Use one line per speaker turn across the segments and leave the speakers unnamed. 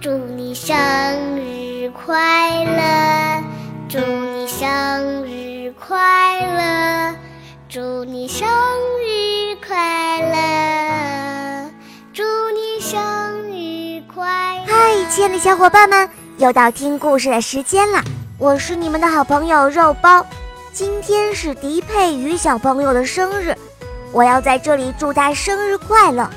祝你生日快乐，祝你生日快乐，祝你生日快乐，祝你生日快乐！
嗨，亲爱的小伙伴们，又到听故事的时间了。我是你们的好朋友肉包，今天是迪佩瑜小朋友的生日，我要在这里祝他生日快乐。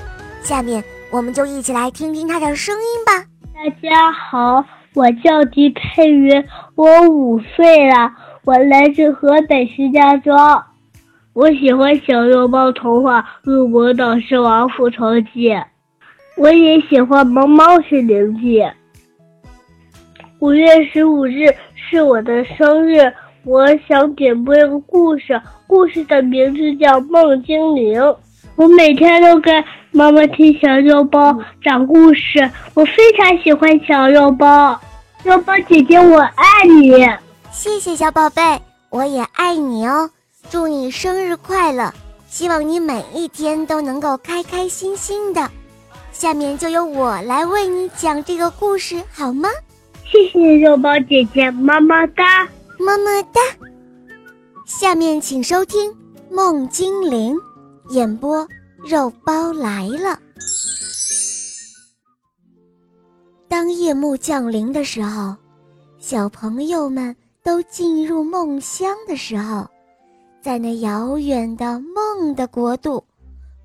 下面我们就一起来听听他的声音吧。
大家好，我叫狄佩云，我五岁了，我来自河北石家庄，我喜欢小肉包童话《恶魔岛狮王复仇记》，我也喜欢《萌猫森林记》。五月十五日是我的生日，我想点播一个故事，故事的名字叫《梦精灵》。我每天都跟妈妈听小肉包讲故事，我非常喜欢小肉包。肉包姐姐，我爱你！
谢谢小宝贝，我也爱你哦！祝你生日快乐！希望你每一天都能够开开心心的。下面就由我来为你讲这个故事，好吗？
谢谢肉包姐姐，么么哒，
么么哒。下面请收听《梦精灵》，演播肉包来了。当夜幕降临的时候，小朋友们都进入梦乡的时候，在那遥远的梦的国度，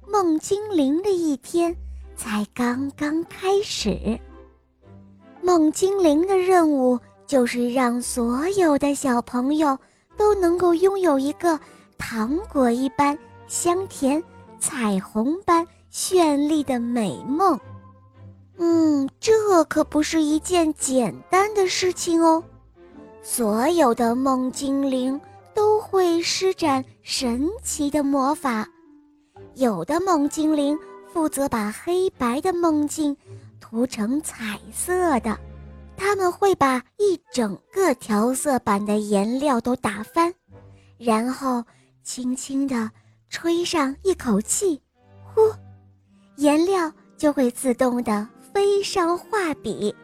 梦精灵的一天才刚刚开始。梦精灵的任务就是让所有的小朋友都能够拥有一个糖果一般香甜、彩虹般绚丽的美梦。嗯，这可不是一件简单的事情哦。所有的梦精灵都会施展神奇的魔法，有的梦精灵负责把黑白的梦境。涂成彩色的，他们会把一整个调色板的颜料都打翻，然后轻轻地吹上一口气，呼，颜料就会自动地飞上画笔，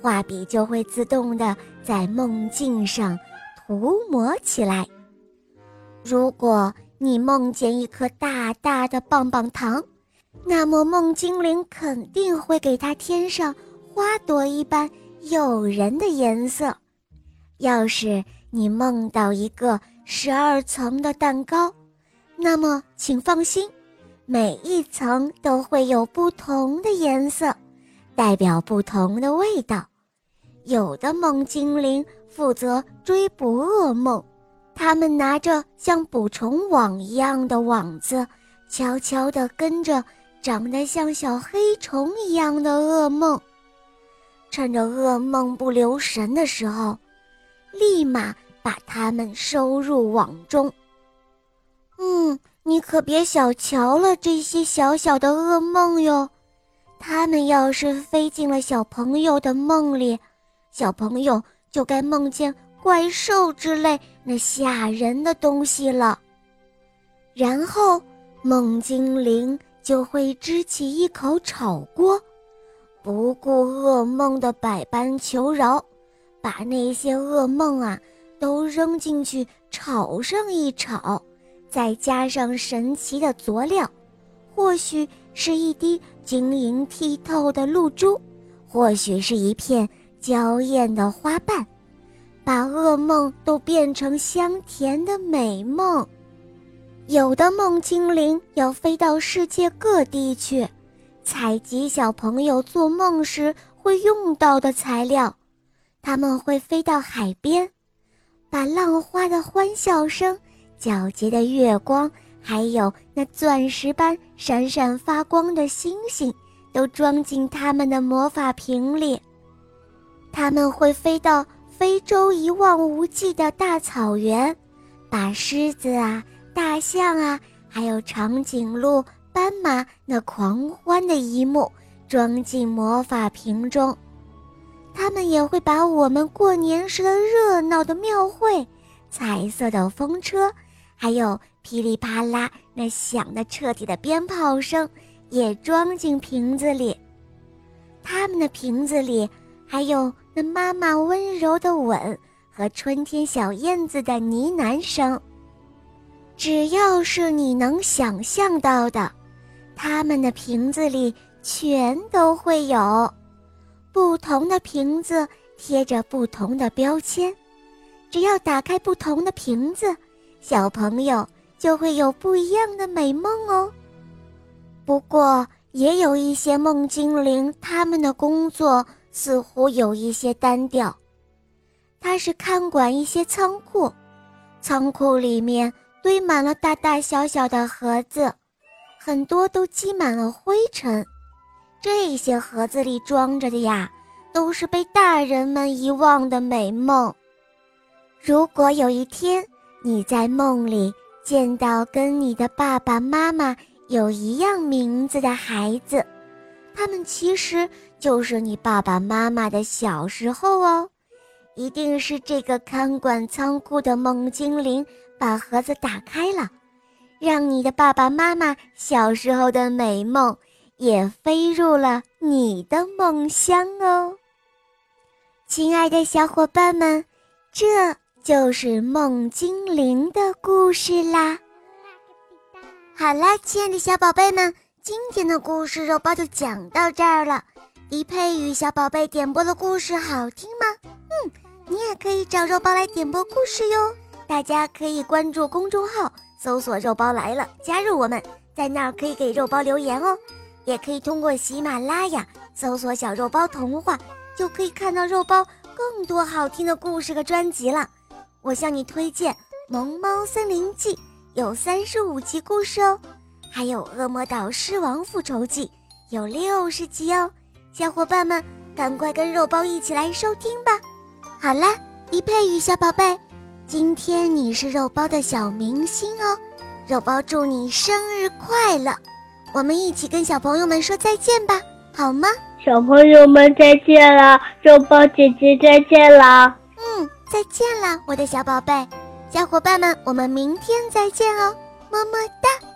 画笔就会自动地在梦境上涂抹起来。如果你梦见一颗大大的棒棒糖，那么，梦精灵肯定会给它添上花朵一般诱人的颜色。要是你梦到一个十二层的蛋糕，那么请放心，每一层都会有不同的颜色，代表不同的味道。有的梦精灵负责追捕噩梦，他们拿着像捕虫网一样的网子，悄悄地跟着。长得像小黑虫一样的噩梦，趁着噩梦不留神的时候，立马把它们收入网中。嗯，你可别小瞧了这些小小的噩梦哟，它们要是飞进了小朋友的梦里，小朋友就该梦见怪兽之类那吓人的东西了。然后，梦精灵。就会支起一口炒锅，不顾噩梦的百般求饶，把那些噩梦啊都扔进去炒上一炒，再加上神奇的佐料，或许是一滴晶莹剔透的露珠，或许是一片娇艳的花瓣，把噩梦都变成香甜的美梦。有的梦精灵要飞到世界各地去，采集小朋友做梦时会用到的材料。他们会飞到海边，把浪花的欢笑声、皎洁的月光，还有那钻石般闪闪发光的星星，都装进他们的魔法瓶里。他们会飞到非洲一望无际的大草原，把狮子啊。大象啊，还有长颈鹿、斑马那狂欢的一幕装进魔法瓶中，他们也会把我们过年时的热闹的庙会、彩色的风车，还有噼里啪啦那响的彻底的鞭炮声，也装进瓶子里。他们的瓶子里还有那妈妈温柔的吻和春天小燕子的呢喃声。只要是你能想象到的，他们的瓶子里全都会有。不同的瓶子贴着不同的标签，只要打开不同的瓶子，小朋友就会有不一样的美梦哦。不过，也有一些梦精灵，他们的工作似乎有一些单调。他是看管一些仓库，仓库里面堆满了大大小小的盒子，很多都积满了灰尘。这些盒子里装着的呀，都是被大人们遗忘的美梦。如果有一天你在梦里见到跟你的爸爸妈妈，有一样名字的孩子，他们其实就是你爸爸妈妈的小时候哦。一定是这个看管仓库的梦精灵把盒子打开了，让你的爸爸妈妈小时候的美梦也飞入了你的梦乡哦。亲爱的小伙伴们，这就是梦精灵的故事啦。好啦，亲爱的小宝贝们，今天的故事肉包就讲到这儿了。迪佩与小宝贝点播的故事好听吗？嗯，你也可以找肉包来点播故事哟。大家可以关注公众号，搜索“肉包来了”，加入我们，在那儿可以给肉包留言哦。也可以通过喜马拉雅搜索“小肉包童话”，就可以看到肉包更多好听的故事和专辑了。我向你推荐《萌猫森林记》。有三十五集故事哦，还有《恶魔岛狮王复仇记》有六十集哦，小伙伴们赶快跟肉包一起来收听吧！好啦，一佩与小宝贝，今天你是肉包的小明星哦，肉包祝你生日快乐！我们一起跟小朋友们说再见吧，好吗？
小朋友们再见了，肉包姐姐再见了。
再见了，我的小宝贝。小伙伴们，我们明天再见哦，么么哒。